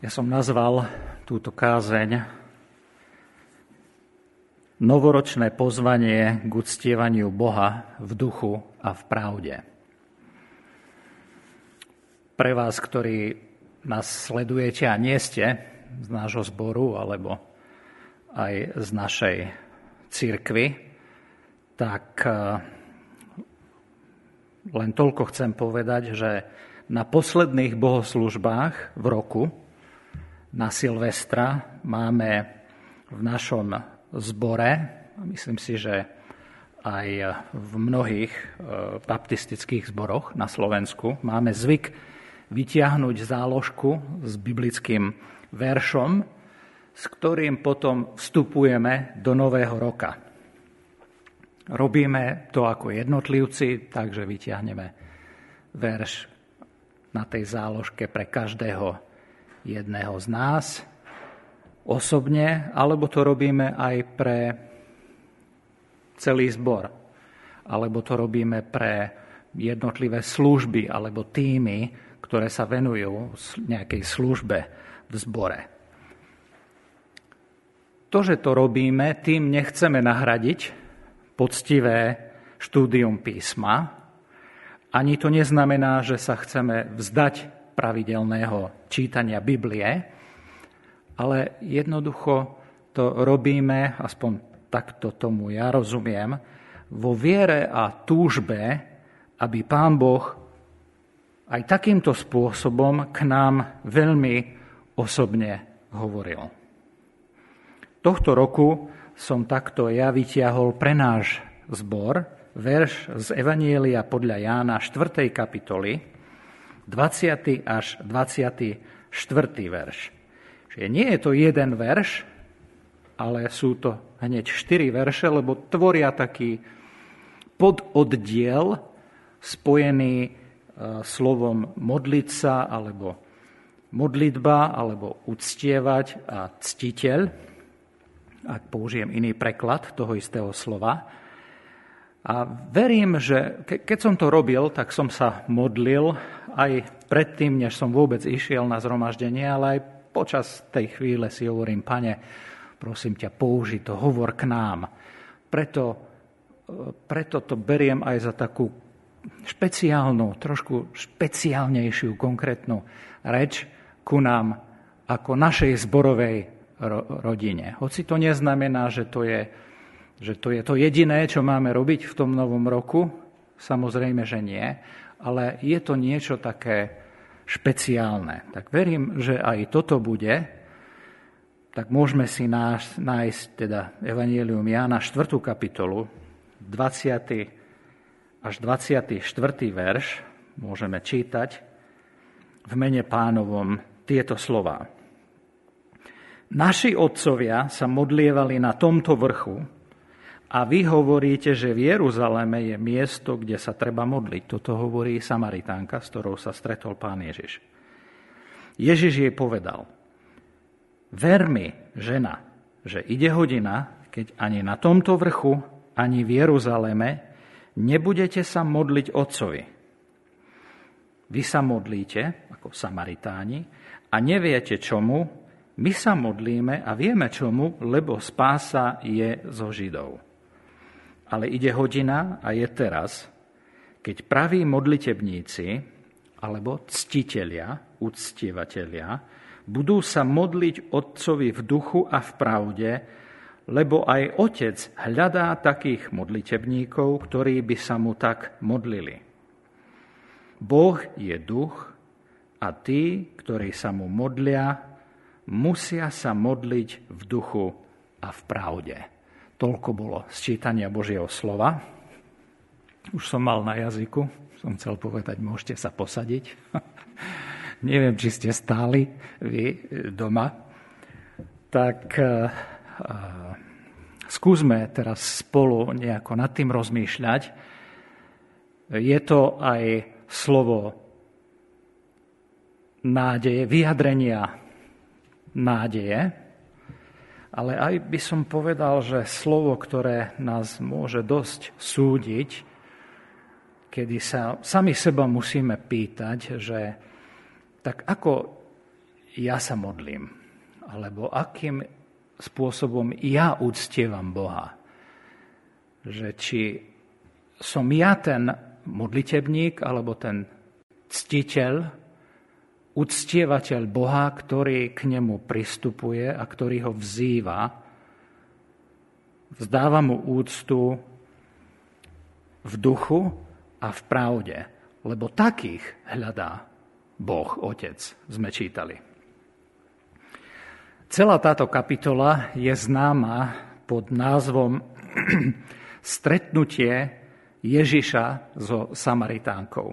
Ja som nazval túto kázeň Novoročné pozvanie k uctievaniu Boha v duchu a v pravde. Pre vás, ktorí nás sledujete a nie ste z nášho zboru alebo aj z našej církvy, tak eh, len toľko chcem povedať, že na posledných bohoslužbách v roku na Silvestra máme v našom zbore, myslím si, že aj v mnohých e, baptistických zboroch na Slovensku máme zvyk vytiahnuť záložku s biblickým veršom, s ktorým potom vstupujeme do nového roka. Robíme to ako jednotlivci, takže vytiahneme verš na tej záložke pre každého jedného z nás osobne, alebo to robíme aj pre celý zbor, alebo to robíme pre jednotlivé služby alebo týmy, ktoré sa venujú nejakej službe v zbore. To, že to robíme, tým nechceme nahradiť poctivé štúdium písma, ani to neznamená, že sa chceme vzdať pravidelného čítania Biblie, ale jednoducho to robíme, aspoň takto tomu ja rozumiem, vo viere a túžbe, aby Pán Boh aj takýmto spôsobom k nám veľmi osobne hovoril. Tohto roku som takto ja vytiahol pre náš zbor verš z Evanielia podľa Jána 4. kapitoly, 20. až 24. verš. Čiže nie je to jeden verš, ale sú to hneď štyri verše, lebo tvoria taký pododdiel spojený e, slovom modliť sa, alebo modlitba, alebo uctievať a ctiteľ, ak použijem iný preklad toho istého slova. A verím, že keď som to robil, tak som sa modlil aj predtým, než som vôbec išiel na zhromaždenie, ale aj počas tej chvíle si hovorím, pane, prosím ťa, použi to, hovor k nám. Preto, preto to beriem aj za takú špeciálnu, trošku špeciálnejšiu, konkrétnu reč ku nám ako našej zborovej rodine. Hoci to neznamená, že to je že to je to jediné, čo máme robiť v tom novom roku? Samozrejme, že nie, ale je to niečo také špeciálne. Tak verím, že aj toto bude, tak môžeme si nájsť teda Evangelium Jána 4. kapitolu, 20. až 24. verš, môžeme čítať v mene pánovom tieto slova. Naši otcovia sa modlievali na tomto vrchu, a vy hovoríte, že v Jeruzaleme je miesto, kde sa treba modliť. Toto hovorí Samaritánka, s ktorou sa stretol pán Ježiš. Ježiš jej povedal, ver mi, žena, že ide hodina, keď ani na tomto vrchu, ani v Jeruzaleme nebudete sa modliť Otcovi. Vy sa modlíte, ako Samaritáni, a neviete čomu, my sa modlíme a vieme čomu, lebo spása je zo Židov. Ale ide hodina a je teraz, keď praví modlitebníci alebo ctitelia, uctievatelia, budú sa modliť Otcovi v duchu a v pravde, lebo aj Otec hľadá takých modlitebníkov, ktorí by sa mu tak modlili. Boh je duch a tí, ktorí sa mu modlia, musia sa modliť v duchu a v pravde. Toľko bolo sčítania Božieho slova. Už som mal na jazyku, som chcel povedať, môžete sa posadiť. Neviem, či ste stáli vy doma. Tak uh, skúsme teraz spolu nejako nad tým rozmýšľať. Je to aj slovo nádeje, vyjadrenia nádeje, ale aj by som povedal, že slovo, ktoré nás môže dosť súdiť, kedy sa sami seba musíme pýtať, že tak ako ja sa modlím, alebo akým spôsobom ja uctievam Boha. Že či som ja ten modlitebník, alebo ten ctiteľ, uctievateľ Boha, ktorý k nemu pristupuje a ktorý ho vzýva, vzdáva mu úctu v duchu a v pravde, lebo takých hľadá Boh, Otec, sme čítali. Celá táto kapitola je známa pod názvom Stretnutie Ježiša so Samaritánkou.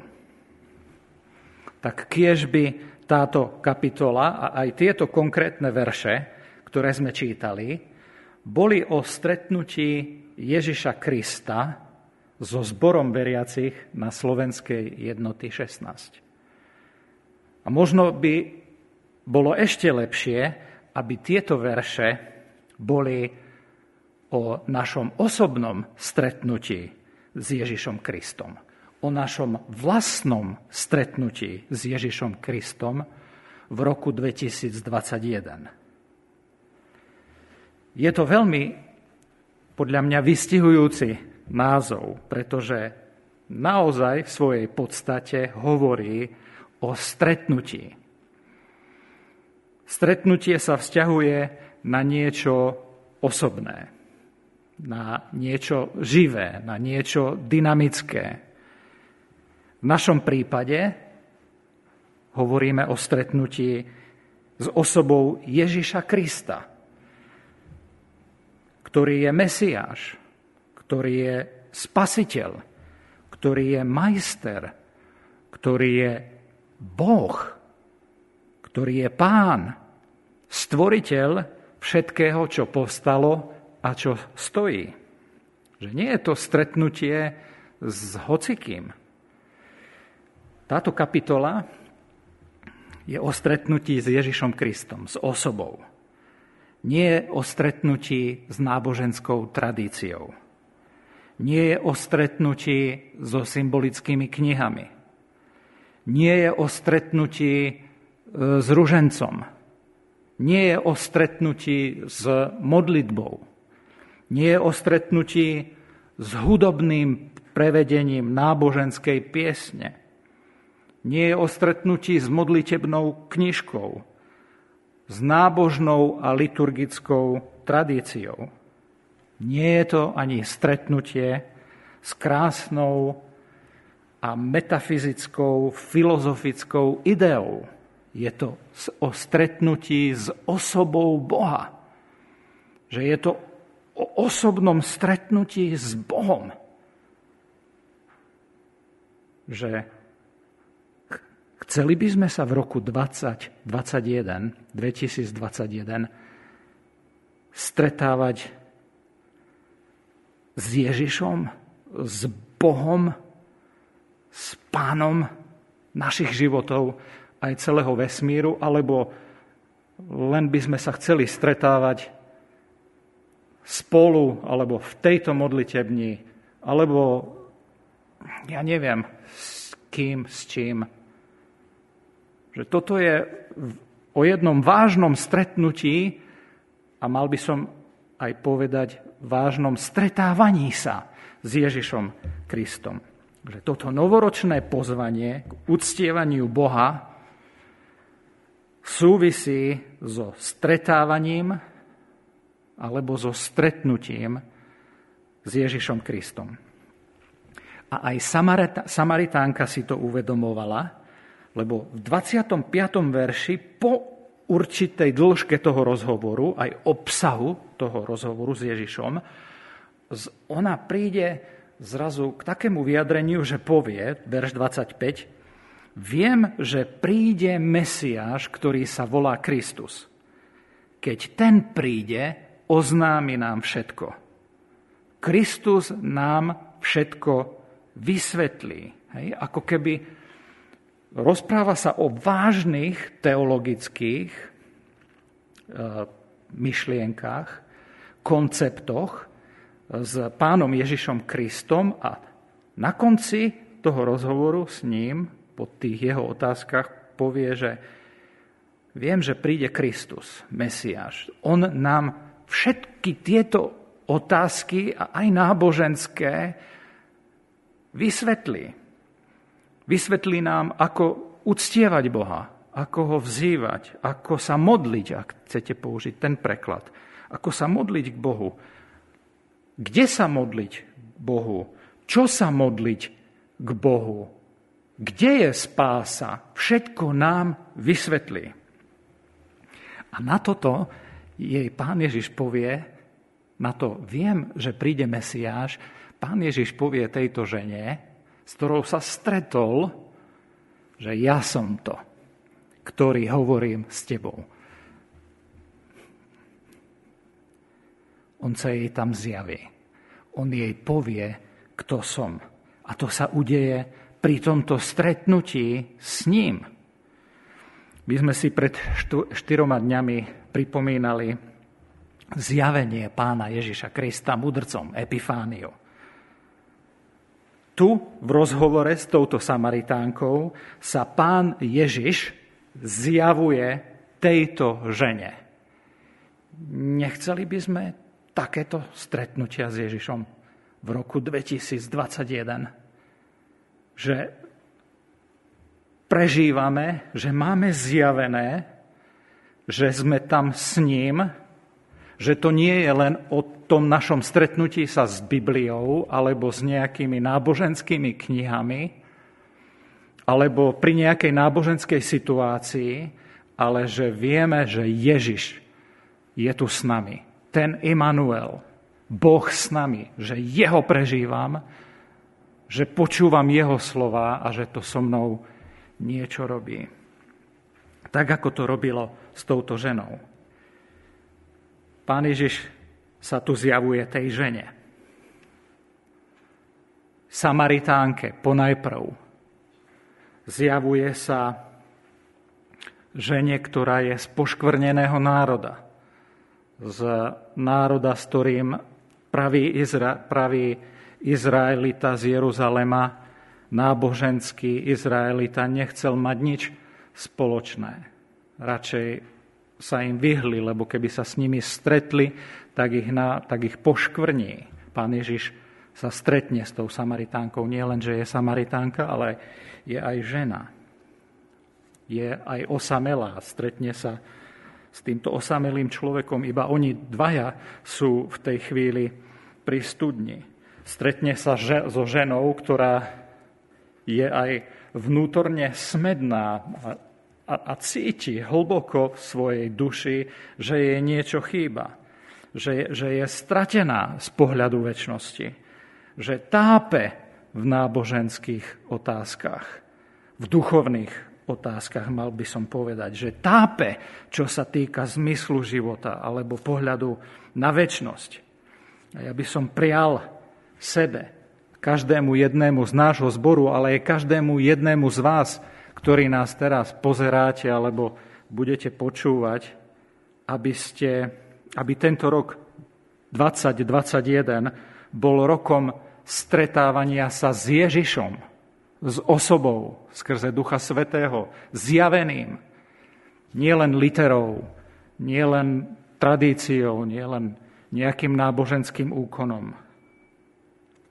Tak kiež by táto kapitola a aj tieto konkrétne verše, ktoré sme čítali, boli o stretnutí Ježiša Krista so zborom veriacich na slovenskej jednoty 16. A možno by bolo ešte lepšie, aby tieto verše boli o našom osobnom stretnutí s Ježišom Kristom. O našom vlastnom stretnutí s Ježišom Kristom v roku 2021. Je to veľmi, podľa mňa, vystihujúci názov, pretože naozaj v svojej podstate hovorí o stretnutí. Stretnutie sa vzťahuje na niečo osobné, na niečo živé, na niečo dynamické. V našom prípade hovoríme o stretnutí s osobou Ježiša Krista, ktorý je Mesiáš, ktorý je spasiteľ, ktorý je majster, ktorý je Boh, ktorý je pán, stvoriteľ všetkého, čo povstalo a čo stojí. Že nie je to stretnutie s hocikým. Táto kapitola je o stretnutí s Ježišom Kristom, s osobou. Nie je o stretnutí s náboženskou tradíciou. Nie je o stretnutí so symbolickými knihami nie je o stretnutí e, s ružencom, nie je o stretnutí s modlitbou, nie je o stretnutí s hudobným prevedením náboženskej piesne, nie je o stretnutí s modlitebnou knižkou, s nábožnou a liturgickou tradíciou. Nie je to ani stretnutie s krásnou a metafyzickou, filozofickou ideou. Je to o stretnutí s osobou Boha. Že je to o osobnom stretnutí s Bohom. Že chceli by sme sa v roku 2021, 2021 stretávať s Ježišom, s Bohom, s pánom našich životov aj celého vesmíru, alebo len by sme sa chceli stretávať spolu, alebo v tejto modlitebni, alebo ja neviem, s kým, s čím. Že toto je o jednom vážnom stretnutí a mal by som aj povedať vážnom stretávaní sa s Ježišom Kristom že toto novoročné pozvanie k uctievaniu Boha súvisí so stretávaním alebo so stretnutím s Ježišom Kristom. A aj Samaritánka si to uvedomovala, lebo v 25. verši po určitej dĺžke toho rozhovoru, aj obsahu toho rozhovoru s Ježišom, ona príde zrazu k takému vyjadreniu, že povie, verš 25, viem, že príde Mesiáš, ktorý sa volá Kristus. Keď ten príde, oznámi nám všetko. Kristus nám všetko vysvetlí. Hej? Ako keby rozpráva sa o vážnych teologických e, myšlienkách, konceptoch, s pánom Ježišom Kristom a na konci toho rozhovoru s ním, po tých jeho otázkach, povie, že viem, že príde Kristus, Mesiáš. On nám všetky tieto otázky, aj náboženské, vysvetlí. Vysvetlí nám, ako uctievať Boha, ako ho vzývať, ako sa modliť, ak chcete použiť ten preklad. Ako sa modliť k Bohu. Kde sa modliť k Bohu? Čo sa modliť k Bohu? Kde je spása? Všetko nám vysvetlí. A na toto jej pán Ježiš povie, na to viem, že príde Mesiáš, pán Ježiš povie tejto žene, s ktorou sa stretol, že ja som to, ktorý hovorím s tebou. On sa jej tam zjaví. On jej povie, kto som. A to sa udeje pri tomto stretnutí s ním. My sme si pred štyroma dňami pripomínali zjavenie pána Ježiša Krista mudrcom Epifániu. Tu v rozhovore s touto Samaritánkou sa pán Ježiš zjavuje tejto žene. Nechceli by sme takéto stretnutia s Ježišom v roku 2021? Že prežívame, že máme zjavené, že sme tam s ním, že to nie je len o tom našom stretnutí sa s Bibliou alebo s nejakými náboženskými knihami, alebo pri nejakej náboženskej situácii, ale že vieme, že Ježiš je tu s nami. Ten Immanuel, Boh s nami, že jeho prežívam, že počúvam jeho slova a že to so mnou niečo robí. Tak, ako to robilo s touto ženou. Pán Ježiš sa tu zjavuje tej žene. Samaritánke ponajprv. Zjavuje sa žene, ktorá je z poškvrneného národa. Z národa, s ktorým pravý, Izra, pravý Izraelita z Jeruzalema náboženský Izraelita nechcel mať nič spoločné. Radšej sa im vyhli, lebo keby sa s nimi stretli, tak ich, na, tak ich poškvrní. Pán Ježiš sa stretne s tou Samaritánkou. Nie len, že je Samaritánka, ale je aj žena. Je aj osamelá. Stretne sa s týmto osamelým človekom. Iba oni dvaja sú v tej chvíli pri studni. Stretne sa so ženou, ktorá je aj vnútorne smedná a, a, cíti hlboko v svojej duši, že jej niečo chýba, že, že je stratená z pohľadu väčšnosti, že tápe v náboženských otázkach, v duchovných otázkach, mal by som povedať, že tápe, čo sa týka zmyslu života alebo pohľadu na väčšnosť. A ja by som prial sebe, každému jednému z nášho zboru, ale aj každému jednému z vás, ktorý nás teraz pozeráte alebo budete počúvať, aby, ste, aby tento rok 2021 bol rokom stretávania sa s Ježišom, s osobou skrze Ducha Svetého, zjaveným, nielen literou, nielen tradíciou, nielen nejakým náboženským úkonom,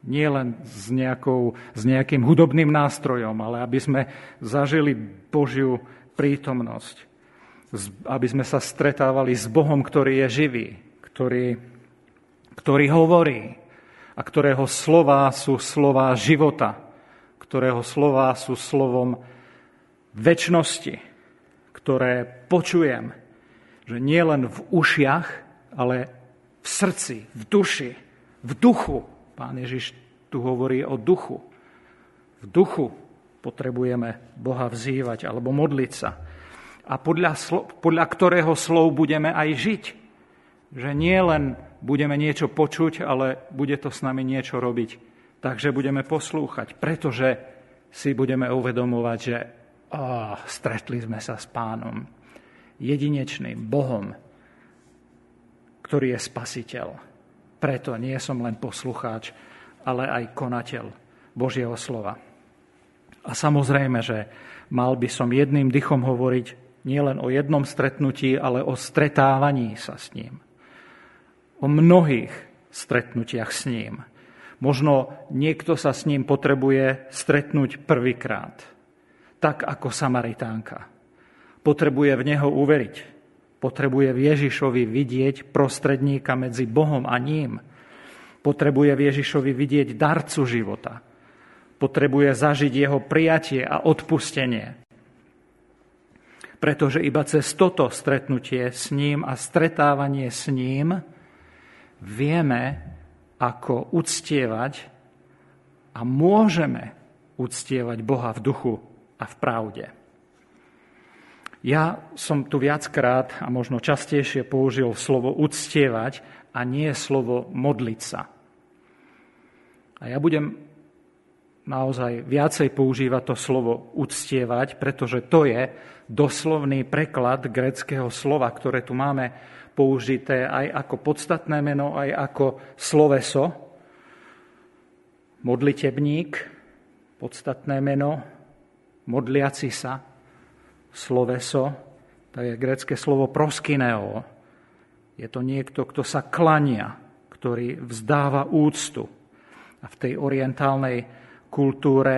nie len s, nejakou, s nejakým hudobným nástrojom, ale aby sme zažili Božiu prítomnosť. Aby sme sa stretávali s Bohom, ktorý je živý, ktorý, ktorý hovorí a ktorého slová sú slová života, ktorého slová sú slovom väčšnosti, ktoré počujem, že nie len v ušiach, ale v srdci, v duši, v duchu Pán Ježiš tu hovorí o duchu. V duchu potrebujeme Boha vzývať alebo modliť sa. A podľa, podľa ktorého slov budeme aj žiť. Že nie len budeme niečo počuť, ale bude to s nami niečo robiť. Takže budeme poslúchať, pretože si budeme uvedomovať, že oh, stretli sme sa s pánom, jedinečným Bohom, ktorý je spasiteľ preto nie som len poslucháč, ale aj konateľ Božieho slova. A samozrejme, že mal by som jedným dychom hovoriť Nie len o jednom stretnutí, ale o stretávaní sa s ním. O mnohých stretnutiach s ním. Možno niekto sa s ním potrebuje stretnúť prvýkrát, tak ako Samaritánka. Potrebuje v neho uveriť. Potrebuje v Ježišovi vidieť prostredníka medzi Bohom a ním. Potrebuje v Ježišovi vidieť darcu života. Potrebuje zažiť jeho prijatie a odpustenie. Pretože iba cez toto stretnutie s ním a stretávanie s ním vieme, ako uctievať a môžeme uctievať Boha v duchu a v pravde. Ja som tu viackrát a možno častejšie použil slovo uctievať a nie slovo modliť sa. A ja budem naozaj viacej používať to slovo uctievať, pretože to je doslovný preklad greckého slova, ktoré tu máme použité aj ako podstatné meno, aj ako sloveso. Modlitebník, podstatné meno, modliaci sa, sloveso, to je grecké slovo proskineo. Je to niekto, kto sa klania, ktorý vzdáva úctu. A v tej orientálnej kultúre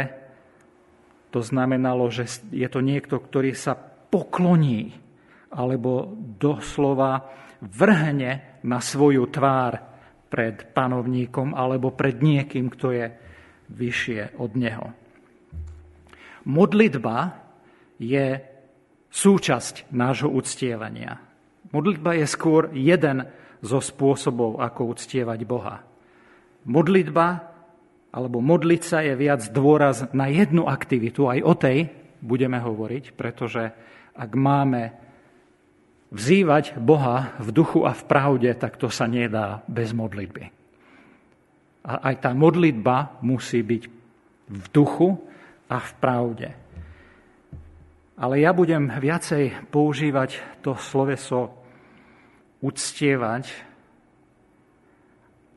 to znamenalo, že je to niekto, ktorý sa pokloní alebo doslova vrhne na svoju tvár pred panovníkom alebo pred niekým, kto je vyššie od neho. Modlitba je súčasť nášho uctievania. Modlitba je skôr jeden zo spôsobov, ako uctievať Boha. Modlitba alebo modliť sa je viac dôraz na jednu aktivitu, aj o tej budeme hovoriť, pretože ak máme vzývať Boha v duchu a v pravde, tak to sa nedá bez modlitby. A aj tá modlitba musí byť v duchu a v pravde. Ale ja budem viacej používať to sloveso uctievať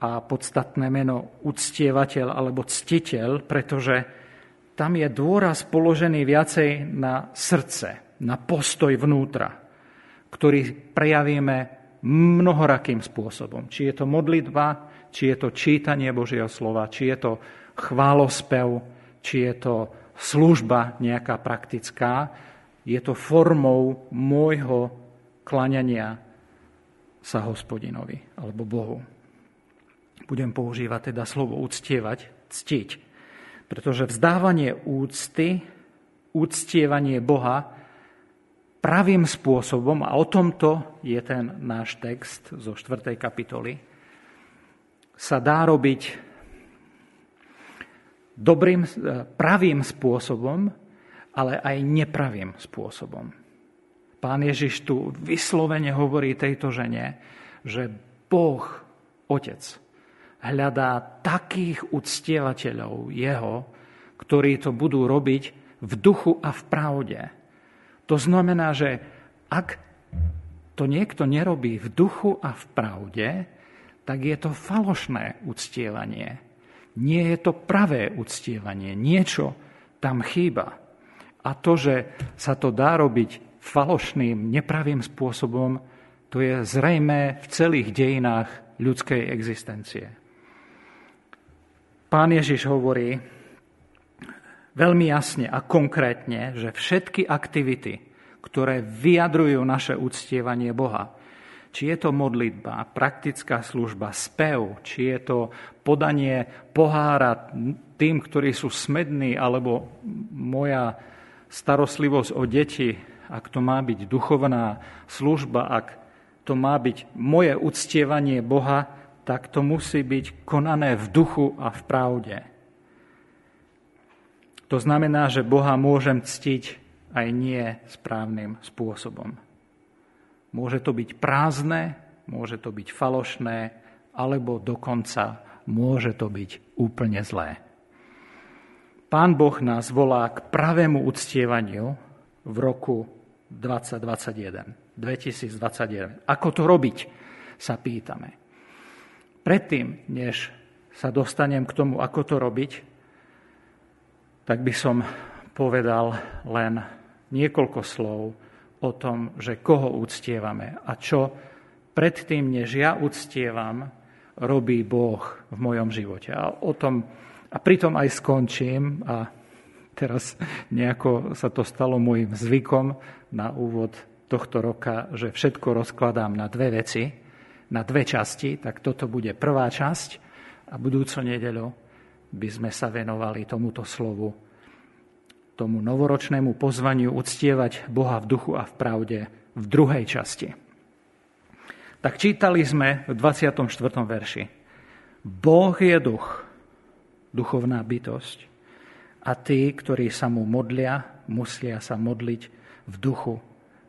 a podstatné meno uctievateľ alebo ctiteľ, pretože tam je dôraz položený viacej na srdce, na postoj vnútra, ktorý prejavíme mnohorakým spôsobom. Či je to modlitba, či je to čítanie Božieho slova, či je to chválospev, či je to služba nejaká praktická, je to formou môjho klaňania sa hospodinovi alebo Bohu. Budem používať teda slovo uctievať, ctiť, pretože vzdávanie úcty, uctievanie Boha pravým spôsobom, a o tomto je ten náš text zo 4. kapitoly, sa dá robiť dobrým, pravým spôsobom, ale aj nepravým spôsobom. Pán Ježiš tu vyslovene hovorí tejto žene, že Boh, Otec, hľadá takých uctievateľov jeho, ktorí to budú robiť v duchu a v pravde. To znamená, že ak to niekto nerobí v duchu a v pravde, tak je to falošné uctievanie. Nie je to pravé uctievanie. Niečo tam chýba. A to, že sa to dá robiť falošným, nepravým spôsobom, to je zrejme v celých dejinách ľudskej existencie. Pán Ježiš hovorí veľmi jasne a konkrétne, že všetky aktivity, ktoré vyjadrujú naše uctievanie Boha, či je to modlitba, praktická služba, spev, či je to podanie pohára tým, ktorí sú smední, alebo moja starostlivosť o deti, ak to má byť duchovná služba, ak to má byť moje uctievanie Boha, tak to musí byť konané v duchu a v pravde. To znamená, že Boha môžem ctiť aj nie správnym spôsobom. Môže to byť prázdne, môže to byť falošné, alebo dokonca môže to byť úplne zlé. Pán Boh nás volá k pravému uctievaniu v roku 2021, 2021. Ako to robiť, sa pýtame. Predtým, než sa dostanem k tomu, ako to robiť, tak by som povedal len niekoľko slov o tom, že koho uctievame a čo predtým, než ja uctievam, robí Boh v mojom živote. A, o tom, a pritom aj skončím a teraz nejako sa to stalo môjim zvykom na úvod tohto roka, že všetko rozkladám na dve veci, na dve časti, tak toto bude prvá časť a budúco nedeľu by sme sa venovali tomuto slovu tomu novoročnému pozvaniu uctievať Boha v duchu a v pravde v druhej časti. Tak čítali sme v 24. verši. Boh je duch, duchovná bytosť. A tí, ktorí sa mu modlia, musia sa modliť v duchu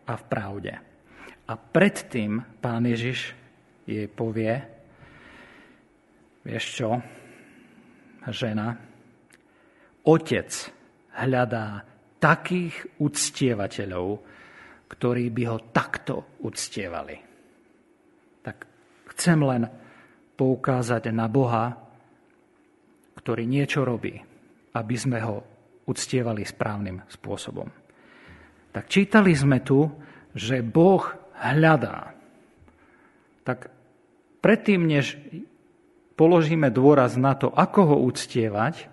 a v pravde. A predtým pán Ježiš jej povie, vieš čo, žena, otec hľadá takých uctievateľov, ktorí by ho takto uctievali. Tak chcem len poukázať na Boha, ktorý niečo robí, aby sme ho uctievali správnym spôsobom. Tak čítali sme tu, že Boh hľadá. Tak predtým, než položíme dôraz na to, ako ho uctievať,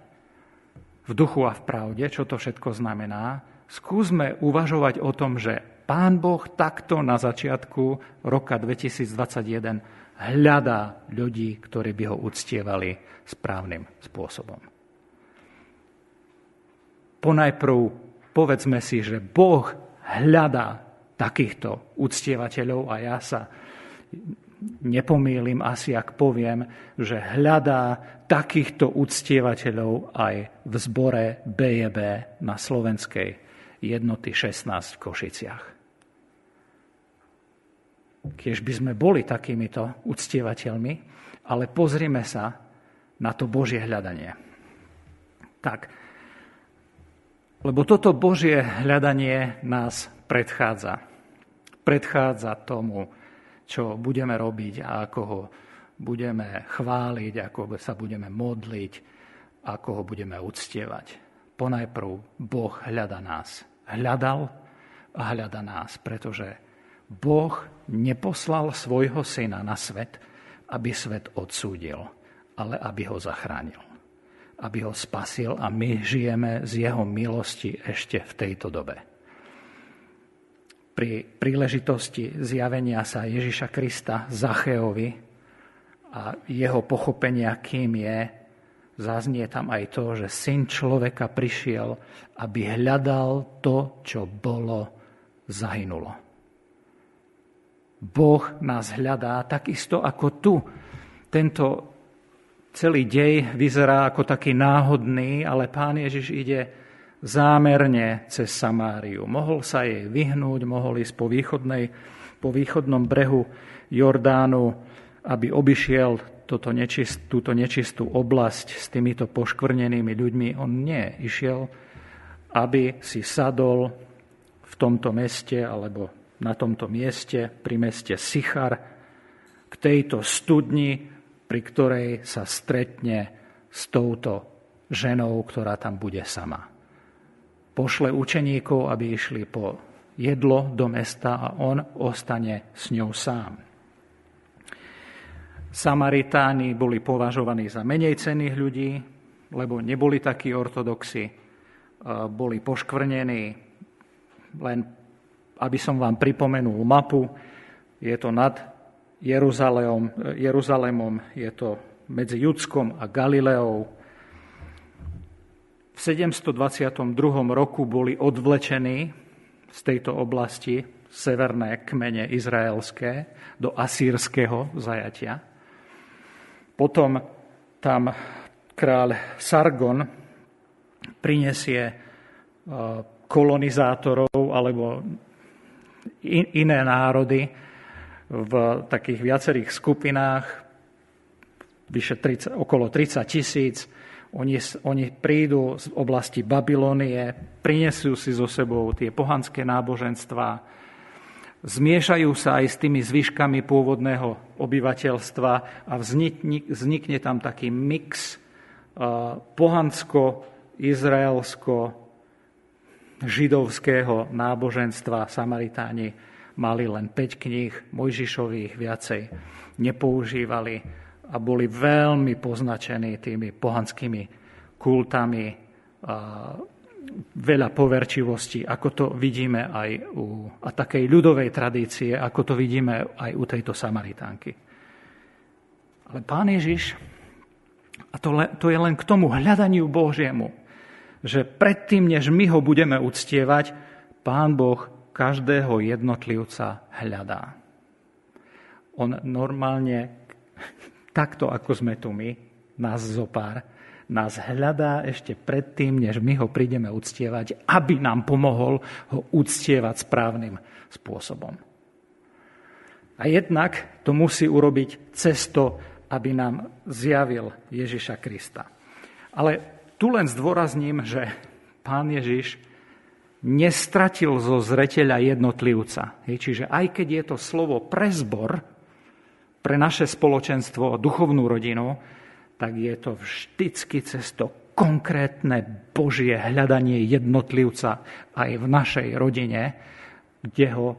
v duchu a v pravde, čo to všetko znamená, skúsme uvažovať o tom, že Pán Boh takto na začiatku roka 2021 hľadá ľudí, ktorí by ho uctievali správnym spôsobom. Ponajprv povedzme si, že Boh hľadá takýchto uctievateľov a ja sa nepomýlim asi, ak poviem, že hľadá takýchto uctievateľov aj v zbore BJB na slovenskej jednoty 16 v Košiciach. Keď by sme boli takýmito uctievateľmi, ale pozrime sa na to Božie hľadanie. Tak, lebo toto Božie hľadanie nás predchádza. Predchádza tomu, čo budeme robiť a ako ho budeme chváliť, ako sa budeme modliť, ako ho budeme uctievať. Ponajprv Boh hľada nás. Hľadal a hľada nás, pretože Boh neposlal svojho syna na svet, aby svet odsúdil, ale aby ho zachránil. Aby ho spasil a my žijeme z jeho milosti ešte v tejto dobe pri príležitosti zjavenia sa Ježiša Krista Zacheovi a jeho pochopenia, kým je, zaznie tam aj to, že syn človeka prišiel, aby hľadal to, čo bolo, zahynulo. Boh nás hľadá takisto ako tu. Tento celý dej vyzerá ako taký náhodný, ale pán Ježiš ide zámerne cez Samáriu. Mohol sa jej vyhnúť, mohol ísť po, východnej, po východnom brehu Jordánu, aby obišiel toto nečist, túto nečistú oblasť s týmito poškvrnenými ľuďmi. On nie, išiel, aby si sadol v tomto meste alebo na tomto mieste, pri meste Sichar, k tejto studni, pri ktorej sa stretne s touto ženou, ktorá tam bude sama pošle učeníkov, aby išli po jedlo do mesta a on ostane s ňou sám. Samaritáni boli považovaní za menej cenných ľudí, lebo neboli takí ortodoxi, boli poškvrnení. Len aby som vám pripomenul mapu, je to nad Jeruzalémom, Jeruzalémom je to medzi Judskom a Galileou, v 722 roku boli odvlečení z tejto oblasti severné kmene izraelské do asýrskeho zajatia. Potom tam kráľ Sargon prinesie e, kolonizátorov alebo iné národy v takých viacerých skupinách, vyše 30, okolo 30 tisíc, oni, oni prídu z oblasti Babylonie, prinesú si so sebou tie pohanské náboženstva, zmiešajú sa aj s tými zvyškami pôvodného obyvateľstva a vznikne, vznikne tam taký mix pohansko, izraelsko, židovského náboženstva Samaritáni mali len 5 kníh, Mojžišových viacej nepoužívali a boli veľmi poznačení tými pohanskými kultami, veľa poverčivosti, ako to vidíme aj u a takej ľudovej tradície, ako to vidíme aj u tejto Samaritánky. Ale pán Ježiš, a to, to je len k tomu hľadaniu Božiemu, že predtým, než my ho budeme uctievať, pán Boh každého jednotlivca hľadá. On normálne, takto ako sme tu my, nás zopár, nás hľadá ešte predtým, než my ho prídeme uctievať, aby nám pomohol ho uctievať správnym spôsobom. A jednak to musí urobiť cesto, aby nám zjavil Ježiša Krista. Ale tu len zdôrazním, že pán Ježiš nestratil zo zreteľa jednotlivca. čiže aj keď je to slovo pre zbor, pre naše spoločenstvo, duchovnú rodinu, tak je to vždycky cesto konkrétne Božie hľadanie jednotlivca aj v našej rodine, kde ho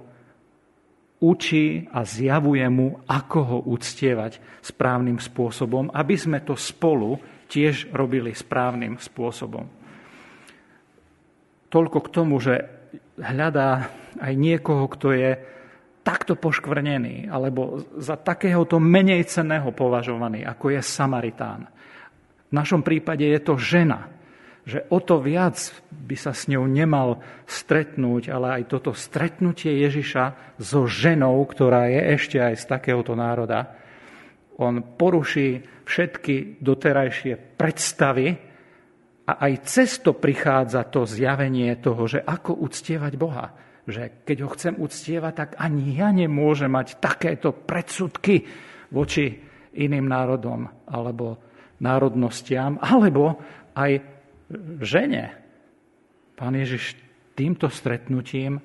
učí a zjavuje mu, ako ho uctievať správnym spôsobom, aby sme to spolu tiež robili správnym spôsobom. Toľko k tomu, že hľadá aj niekoho, kto je takto poškvrnený, alebo za takéhoto menej cenného považovaný, ako je Samaritán. V našom prípade je to žena, že o to viac by sa s ňou nemal stretnúť, ale aj toto stretnutie Ježiša so ženou, ktorá je ešte aj z takéhoto národa, on poruší všetky doterajšie predstavy a aj cesto prichádza to zjavenie toho, že ako uctievať Boha. Že keď ho chcem uctievať, tak ani ja nemôžem mať takéto predsudky voči iným národom alebo národnostiam, alebo aj žene. Pán Ježiš týmto stretnutím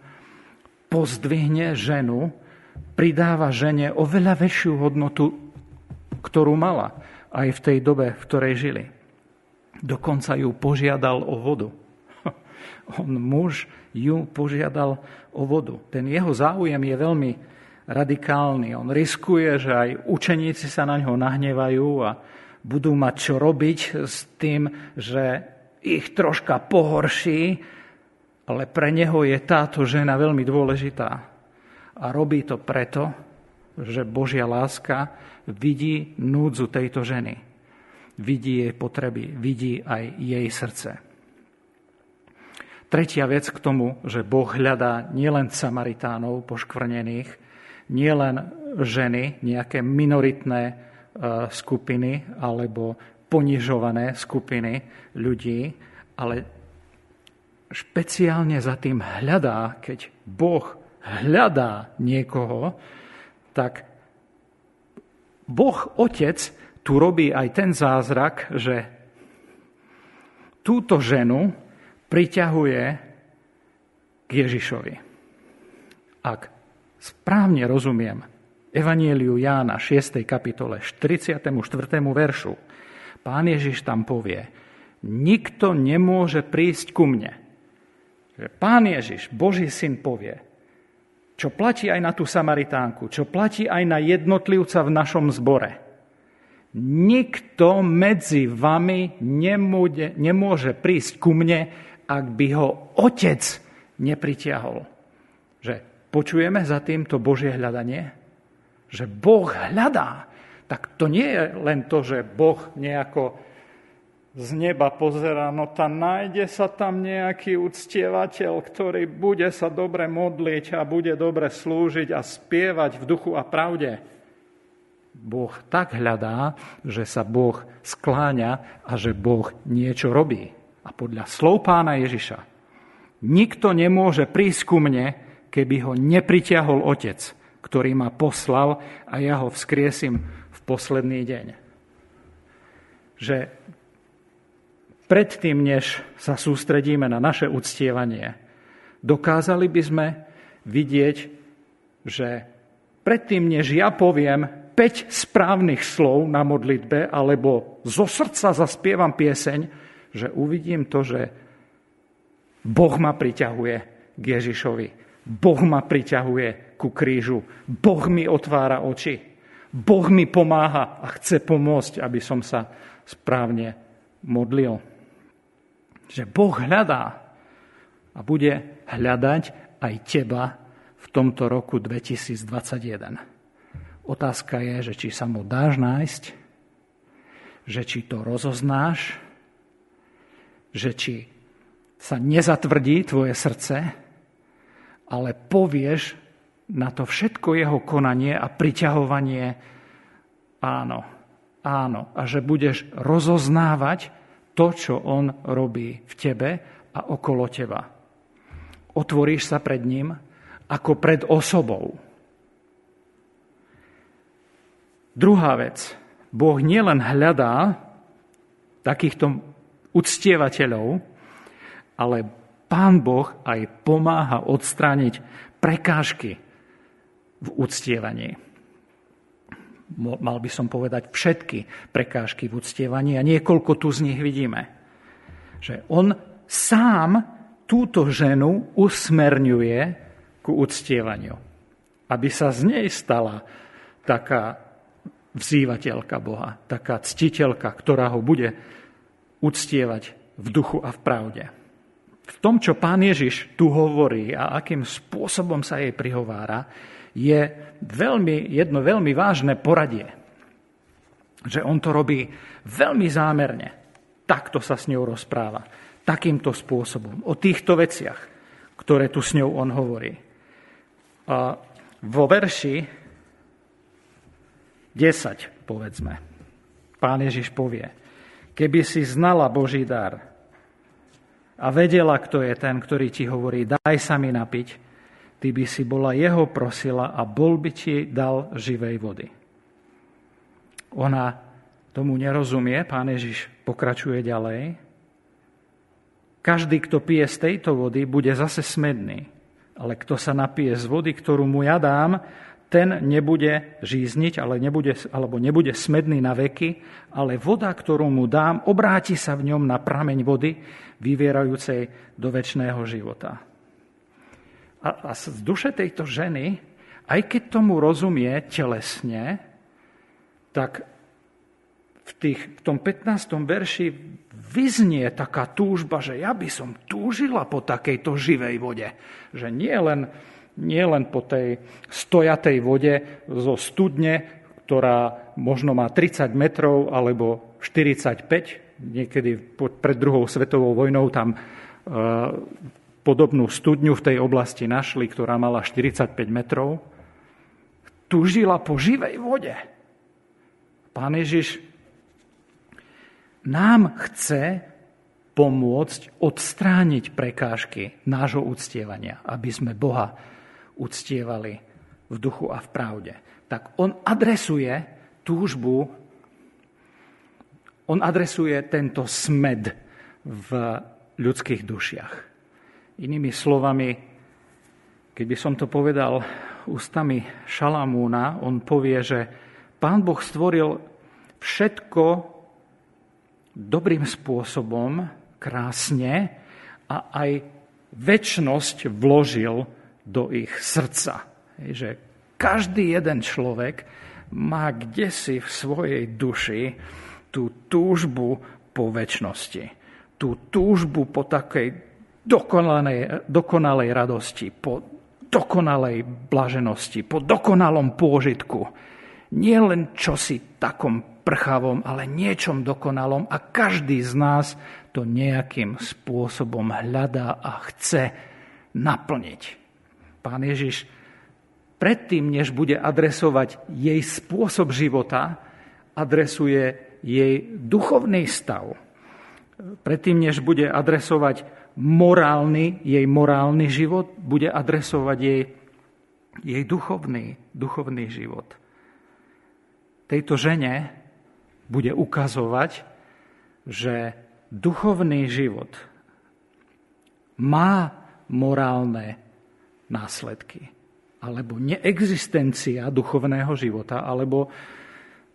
pozdvihne ženu, pridáva žene oveľa väčšiu hodnotu ktorú mala aj v tej dobe, v ktorej žili. Dokonca ju požiadal o vodu. On, muž, ju požiadal o vodu. Ten jeho záujem je veľmi radikálny. On riskuje, že aj učeníci sa na ňo nahnevajú a budú mať čo robiť s tým, že ich troška pohorší, ale pre neho je táto žena veľmi dôležitá. A robí to preto, že Božia láska vidí núdzu tejto ženy. Vidí jej potreby, vidí aj jej srdce. Tretia vec k tomu, že Boh hľadá nielen Samaritánov poškvrnených, nielen ženy, nejaké minoritné e, skupiny alebo ponižované skupiny ľudí, ale špeciálne za tým hľadá, keď Boh hľadá niekoho, tak Boh Otec tu robí aj ten zázrak, že túto ženu priťahuje k Ježišovi. Ak správne rozumiem Evanieliu Jána 6. kapitole 44. veršu, pán Ježiš tam povie, nikto nemôže prísť ku mne. Pán Ježiš, Boží syn povie, čo platí aj na tú Samaritánku, čo platí aj na jednotlivca v našom zbore. Nikto medzi vami nemôže, nemôže prísť ku mne, ak by ho otec nepritiahol. Že počujeme za týmto Božie hľadanie? Že Boh hľadá. Tak to nie je len to, že Boh nejako z neba pozera, no tam nájde sa tam nejaký uctievateľ, ktorý bude sa dobre modliť a bude dobre slúžiť a spievať v duchu a pravde. Boh tak hľadá, že sa Boh skláňa a že Boh niečo robí. A podľa slov pána Ježiša, nikto nemôže prísť ku mne, keby ho nepritiahol Otec, ktorý ma poslal a ja ho vzkriesim v posledný deň. Že predtým, než sa sústredíme na naše uctievanie, dokázali by sme vidieť, že predtým, než ja poviem 5 správnych slov na modlitbe alebo zo srdca zaspievam pieseň, že uvidím to, že Boh ma priťahuje k Ježišovi. Boh ma priťahuje ku krížu. Boh mi otvára oči. Boh mi pomáha a chce pomôcť, aby som sa správne modlil. Že Boh hľadá a bude hľadať aj teba v tomto roku 2021. Otázka je, že či sa mu dáš nájsť, že či to rozoznáš, že či sa nezatvrdí tvoje srdce, ale povieš na to všetko jeho konanie a priťahovanie áno, áno. A že budeš rozoznávať to, čo on robí v tebe a okolo teba. Otvoríš sa pred ním ako pred osobou. Druhá vec. Boh nielen hľadá takýchto uctievateľov, ale Pán Boh aj pomáha odstrániť prekážky v uctievaní. Mal by som povedať všetky prekážky v uctievaní a niekoľko tu z nich vidíme. Že on sám túto ženu usmerňuje ku uctievaniu. Aby sa z nej stala taká vzývateľka Boha, taká ctiteľka, ktorá ho bude uctievať v duchu a v pravde. V tom, čo pán Ježiš tu hovorí a akým spôsobom sa jej prihovára, je veľmi, jedno veľmi vážne poradie. Že on to robí veľmi zámerne. Takto sa s ňou rozpráva. Takýmto spôsobom. O týchto veciach, ktoré tu s ňou on hovorí. A vo verši 10, povedzme. Pán Ježiš povie, keby si znala Boží dar a vedela, kto je ten, ktorý ti hovorí, daj sa mi napiť, ty by si bola jeho prosila a bol by ti dal živej vody. Ona tomu nerozumie, pán Ježiš pokračuje ďalej. Každý, kto pije z tejto vody, bude zase smedný. Ale kto sa napije z vody, ktorú mu ja dám, ten nebude žízniť, ale nebude, alebo nebude smedný na veky, ale voda, ktorú mu dám, obráti sa v ňom na prameň vody, vyvierajúcej do väčšného života. A, a z duše tejto ženy, aj keď tomu rozumie telesne, tak v, tých, v tom 15. verši vyznie taká túžba, že ja by som túžila po takejto živej vode. Že nie len nie len po tej stojatej vode zo studne, ktorá možno má 30 metrov alebo 45. Niekedy pred druhou svetovou vojnou tam e, podobnú studňu v tej oblasti našli, ktorá mala 45 metrov. Tužila po živej vode. Pán Ježiš nám chce pomôcť odstrániť prekážky nášho uctievania, aby sme Boha uctievali v duchu a v pravde. Tak on adresuje túžbu, on adresuje tento smed v ľudských dušiach. Inými slovami, keď by som to povedal ústami Šalamúna, on povie, že pán Boh stvoril všetko dobrým spôsobom, krásne a aj väčnosť vložil do ich srdca. Že každý jeden človek má kde si v svojej duši tú túžbu po väčšnosti. Tú túžbu po takej dokonalej, dokonalej radosti, po dokonalej blaženosti, po dokonalom pôžitku. Nie len čosi takom prchavom, ale niečom dokonalom a každý z nás to nejakým spôsobom hľadá a chce naplniť. Pán Ježiš predtým, než bude adresovať jej spôsob života, adresuje jej duchovný stav. Predtým, než bude adresovať morálny, jej morálny život, bude adresovať jej, jej duchovný, duchovný život. Tejto žene bude ukazovať, že duchovný život má morálne následky. Alebo neexistencia duchovného života, alebo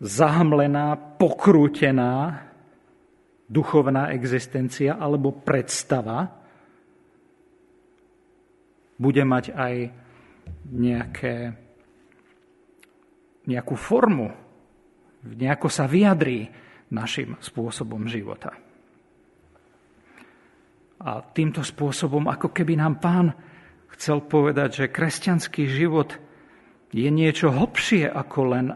zahamlená, pokrútená duchovná existencia alebo predstava bude mať aj nejaké, nejakú formu, nejako sa vyjadrí našim spôsobom života. A týmto spôsobom, ako keby nám pán chcel povedať, že kresťanský život je niečo hlbšie ako len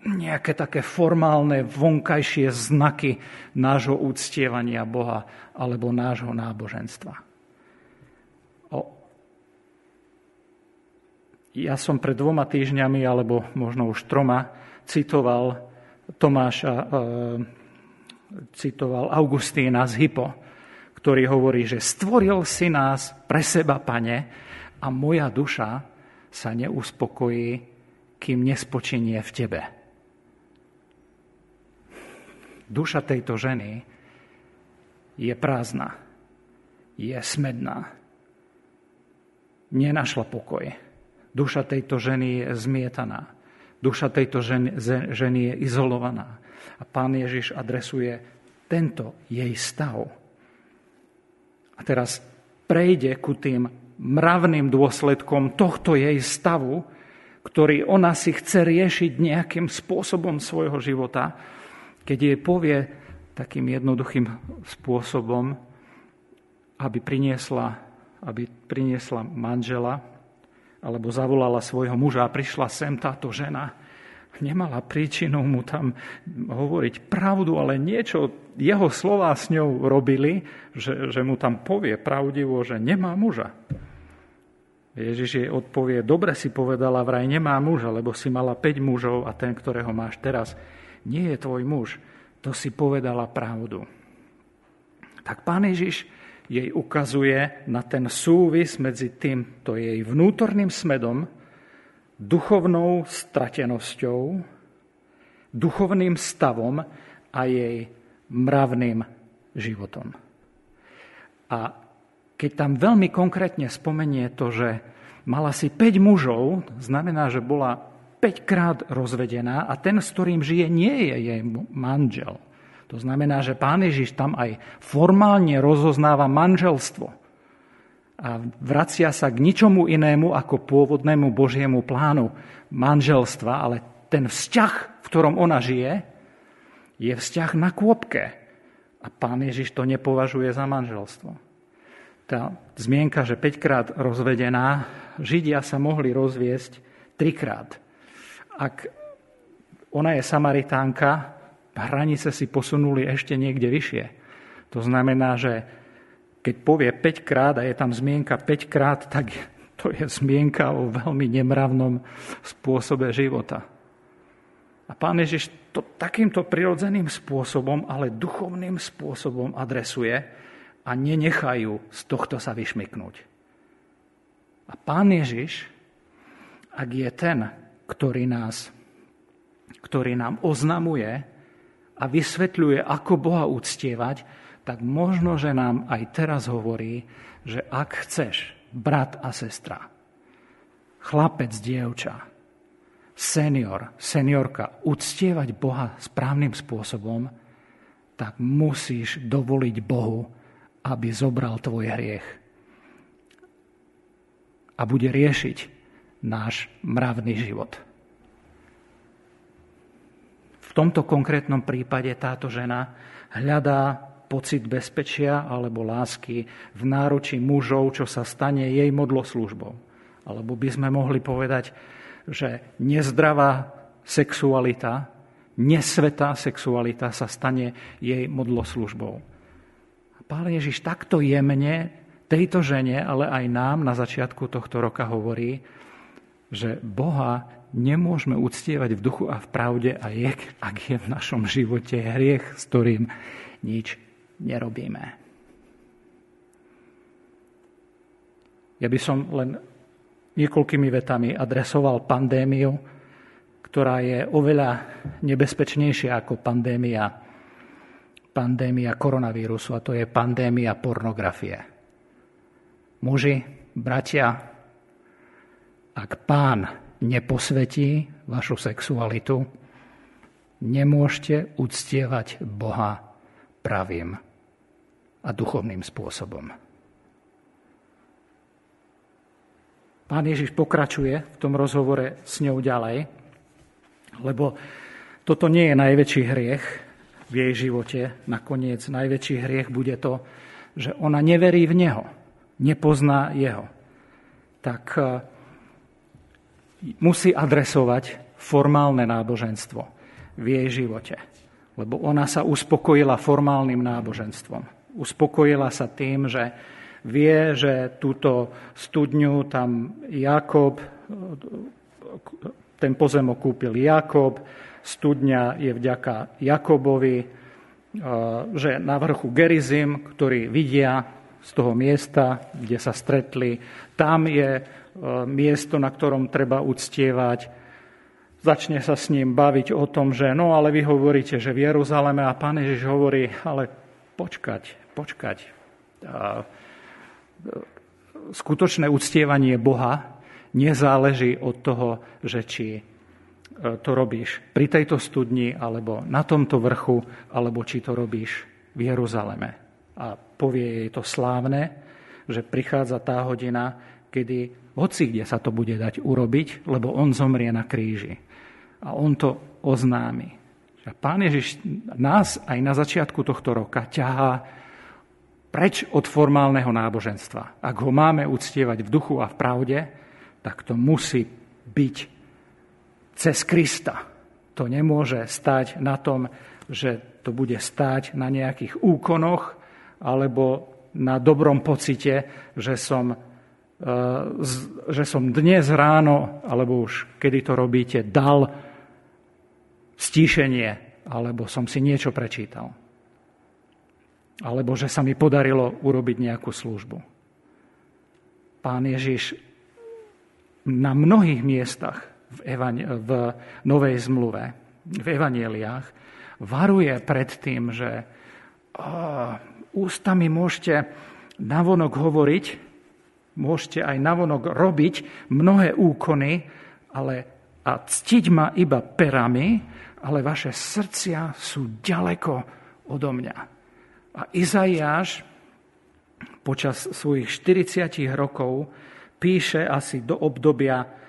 nejaké také formálne vonkajšie znaky nášho úctievania Boha alebo nášho náboženstva. O, ja som pred dvoma týždňami, alebo možno už troma, citoval Tomáša, e, citoval Augustína z Hypo, ktorý hovorí, že stvoril si nás pre seba, pane, a moja duša sa neuspokojí, kým nespočinie v tebe duša tejto ženy je prázdna, je smedná. Nenašla pokoj. Duša tejto ženy je zmietaná. Duša tejto ženy, je izolovaná. A pán Ježiš adresuje tento jej stav. A teraz prejde ku tým mravným dôsledkom tohto jej stavu, ktorý ona si chce riešiť nejakým spôsobom svojho života, keď jej povie takým jednoduchým spôsobom, aby priniesla, aby priniesla manžela, alebo zavolala svojho muža a prišla sem táto žena, nemala príčinu mu tam hovoriť pravdu, ale niečo jeho slova s ňou robili, že, že mu tam povie pravdivo, že nemá muža. Ježiš jej odpovie, dobre si povedala, vraj nemá muža, lebo si mala 5 mužov a ten, ktorého máš teraz, nie je tvoj muž, to si povedala pravdu. Tak pán Ježiš jej ukazuje na ten súvis medzi týmto jej vnútorným smedom, duchovnou stratenosťou, duchovným stavom a jej mravným životom. A keď tam veľmi konkrétne spomenie to, že mala si 5 mužov, znamená, že bola 5 krát rozvedená a ten, s ktorým žije, nie je jej manžel. To znamená, že pán Ježiš tam aj formálne rozoznáva manželstvo a vracia sa k ničomu inému ako pôvodnému Božiemu plánu manželstva, ale ten vzťah, v ktorom ona žije, je vzťah na kôpke. A pán Ježiš to nepovažuje za manželstvo. Tá zmienka, že 5 krát rozvedená, Židia sa mohli rozviesť trikrát ak ona je Samaritánka, hranice si posunuli ešte niekde vyššie. To znamená, že keď povie 5 krát a je tam zmienka 5 krát, tak to je zmienka o veľmi nemravnom spôsobe života. A pán Ježiš to takýmto prirodzeným spôsobom, ale duchovným spôsobom adresuje a nenechajú z tohto sa vyšmyknúť. A pán Ježiš, ak je ten, ktorý, nás, ktorý nám oznamuje a vysvetľuje, ako Boha uctievať, tak možno, že nám aj teraz hovorí, že ak chceš, brat a sestra, chlapec, dievča, senior, seniorka, uctievať Boha správnym spôsobom, tak musíš dovoliť Bohu, aby zobral tvoj hriech a bude riešiť náš mravný život. V tomto konkrétnom prípade táto žena hľadá pocit bezpečia alebo lásky v náručí mužov, čo sa stane jej modloslužbou. Alebo by sme mohli povedať, že nezdravá sexualita, nesvetá sexualita sa stane jej modloslužbou. Pán Ježiš takto jemne tejto žene, ale aj nám na začiatku tohto roka hovorí, že Boha nemôžeme uctievať v duchu a v pravde, a je, ak je v našom živote hriech, s ktorým nič nerobíme. Ja by som len niekoľkými vetami adresoval pandémiu, ktorá je oveľa nebezpečnejšia ako pandémia, pandémia koronavírusu, a to je pandémia pornografie. Muži, bratia, ak pán neposvetí vašu sexualitu, nemôžete uctievať Boha pravým a duchovným spôsobom. pán Ježiš pokračuje v tom rozhovore s ňou ďalej, lebo toto nie je najväčší hriech v jej živote. Nakoniec najväčší hriech bude to, že ona neverí v Neho, nepozná Jeho. Tak e, musí adresovať formálne náboženstvo v jej živote. Lebo ona sa uspokojila formálnym náboženstvom. Uspokojila sa tým, že vie, že túto studňu tam Jakob, ten pozemok kúpil Jakob, studňa je vďaka Jakobovi, e, že na vrchu Gerizim, ktorý vidia z toho miesta, kde sa stretli, tam je e, miesto, na ktorom treba uctievať. Začne sa s ním baviť o tom, že no ale vy hovoríte, že v Jeruzaleme a pán Ježiš hovorí, ale počkať, počkať. A skutočné uctievanie Boha nezáleží od toho, že či e, to robíš pri tejto studni, alebo na tomto vrchu, alebo či to robíš v Jeruzaleme. A povie jej to slávne, že prichádza tá hodina, kedy hoci kde sa to bude dať urobiť, lebo on zomrie na kríži. A on to oznámi. Pán Ježiš nás aj na začiatku tohto roka ťahá preč od formálneho náboženstva. Ak ho máme uctievať v duchu a v pravde, tak to musí byť cez Krista. To nemôže stať na tom, že to bude stáť na nejakých úkonoch alebo na dobrom pocite, že som, e, že som dnes ráno, alebo už kedy to robíte, dal stíšenie, alebo som si niečo prečítal alebo že sa mi podarilo urobiť nejakú službu. Pán Ježiš na mnohých miestach v, evan- v Novej zmluve, v evanieliách, varuje pred tým, že oh, ústami môžete navonok hovoriť, môžete aj navonok robiť mnohé úkony, ale a ctiť ma iba perami, ale vaše srdcia sú ďaleko odo mňa. A Izaiáš počas svojich 40 rokov píše asi do obdobia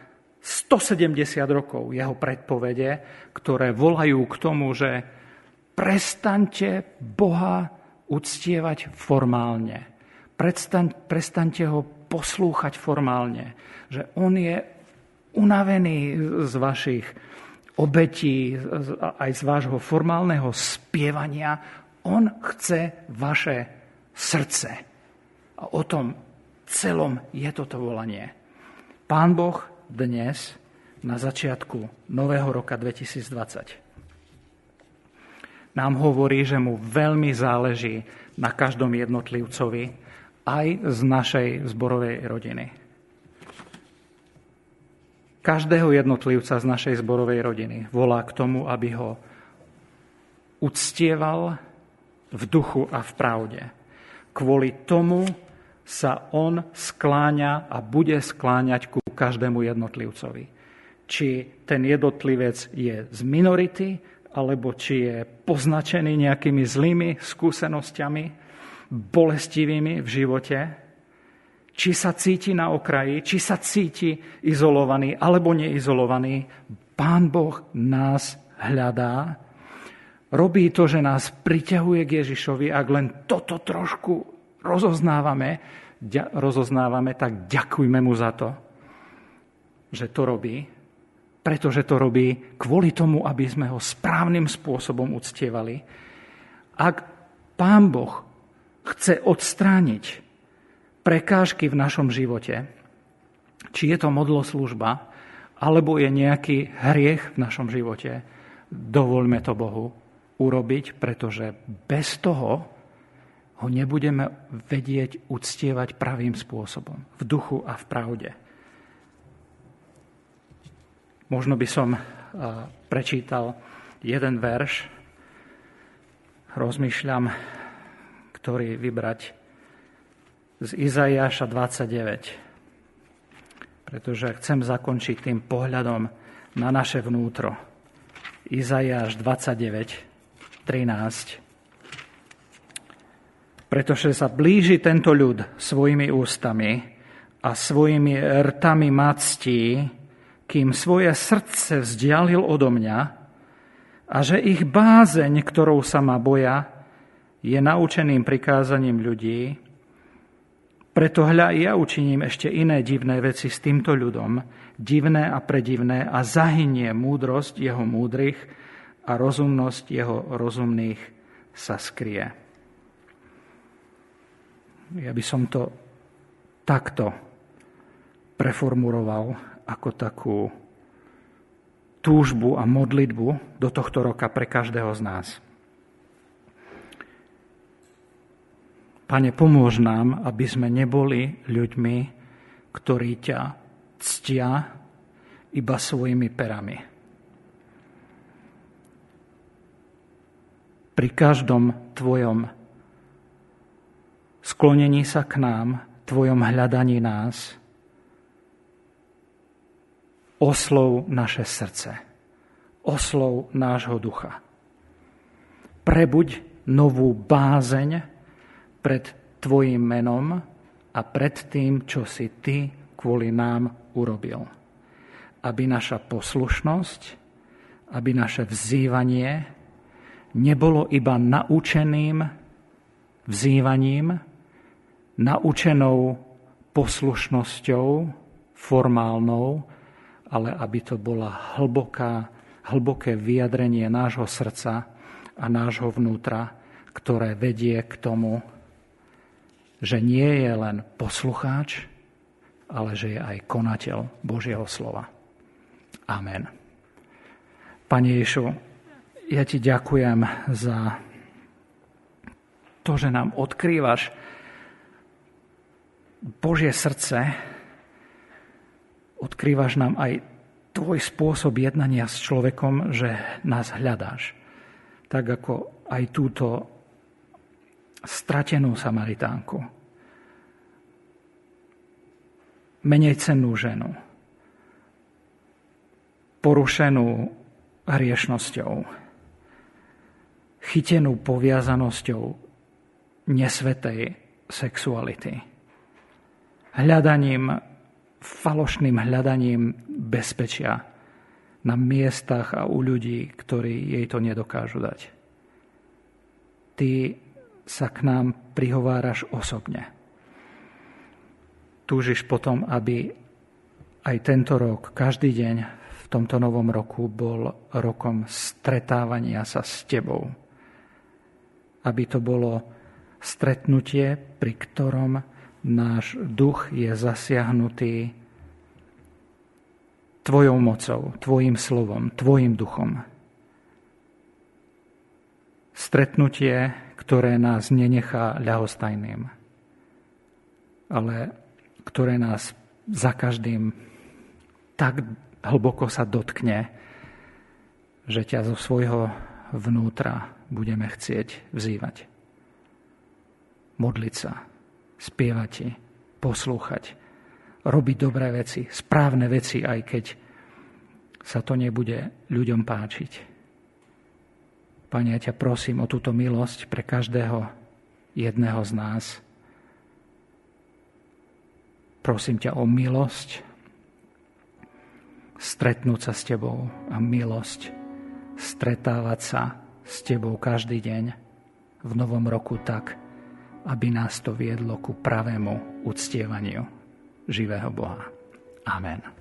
170 rokov jeho predpovede, ktoré volajú k tomu, že prestaňte Boha uctievať formálne. Prestaň, prestaňte ho poslúchať formálne. Že on je unavený z vašich obetí, aj z vášho formálneho spievania. On chce vaše srdce. A o tom celom je toto volanie. Pán Boh dnes, na začiatku nového roka 2020, nám hovorí, že mu veľmi záleží na každom jednotlivcovi, aj z našej zborovej rodiny. Každého jednotlivca z našej zborovej rodiny volá k tomu, aby ho uctieval, v duchu a v pravde. Kvôli tomu sa on skláňa a bude skláňať ku každému jednotlivcovi. Či ten jednotlivec je z minority, alebo či je poznačený nejakými zlými skúsenosťami, bolestivými v živote, či sa cíti na okraji, či sa cíti izolovaný alebo neizolovaný, Pán Boh nás hľadá robí to, že nás priťahuje k Ježišovi, ak len toto trošku rozoznávame, rozoznávame, tak ďakujme mu za to, že to robí, pretože to robí kvôli tomu, aby sme ho správnym spôsobom uctievali. Ak Pán Boh chce odstrániť prekážky v našom živote, či je to modloslužba, alebo je nejaký hriech v našom živote, dovoľme to Bohu urobiť, pretože bez toho ho nebudeme vedieť uctievať pravým spôsobom, v duchu a v pravde. Možno by som prečítal jeden verš, rozmýšľam, ktorý vybrať z Izaiáša 29, pretože chcem zakončiť tým pohľadom na naše vnútro. Izajáš 29, 13. Pretože sa blíži tento ľud svojimi ústami a svojimi rtami mactí, kým svoje srdce vzdialil odo mňa a že ich bázeň, ktorou sa ma boja, je naučeným prikázaním ľudí, preto hľa ja učiním ešte iné divné veci s týmto ľudom, divné a predivné a zahynie múdrosť jeho múdrych a rozumnosť jeho rozumných sa skrie. Ja by som to takto preformuloval ako takú túžbu a modlitbu do tohto roka pre každého z nás. Pane, pomôž nám, aby sme neboli ľuďmi, ktorí ťa ctia iba svojimi perami. Pri každom tvojom sklonení sa k nám, tvojom hľadaní nás, oslov naše srdce, oslov nášho ducha. Prebuď novú bázeň pred Tvojim menom a pred tým, čo si Ty kvôli nám urobil. Aby naša poslušnosť, aby naše vzývanie nebolo iba naučeným vzývaním, naučenou poslušnosťou formálnou, ale aby to bola hlboká, hlboké vyjadrenie nášho srdca a nášho vnútra, ktoré vedie k tomu, že nie je len poslucháč, ale že je aj konateľ Božieho slova. Amen. Pane Ješu, ja ti ďakujem za to, že nám odkrývaš Božie srdce, odkrývaš nám aj tvoj spôsob jednania s človekom, že nás hľadáš. Tak ako aj túto stratenú Samaritánku. Menej cennú ženu. Porušenú hriešnosťou. Chytenú poviazanosťou nesvetej sexuality. Hľadaním, falošným hľadaním bezpečia na miestach a u ľudí, ktorí jej to nedokážu dať. Ty sa k nám prihováraš osobne. Túžiš potom, aby aj tento rok, každý deň v tomto novom roku bol rokom stretávania sa s Tebou. Aby to bolo stretnutie, pri ktorom náš duch je zasiahnutý Tvojou mocou, Tvojim slovom, Tvojim duchom. Stretnutie, ktoré nás nenechá ľahostajným, ale ktoré nás za každým tak hlboko sa dotkne, že ťa zo svojho vnútra budeme chcieť vzývať. Modliť sa, spievať ti, poslúchať, robiť dobré veci, správne veci, aj keď sa to nebude ľuďom páčiť. Pane, ja ťa prosím o túto milosť pre každého jedného z nás. Prosím ťa o milosť stretnúť sa s Tebou a milosť stretávať sa s Tebou každý deň v novom roku tak, aby nás to viedlo ku pravému uctievaniu živého Boha. Amen.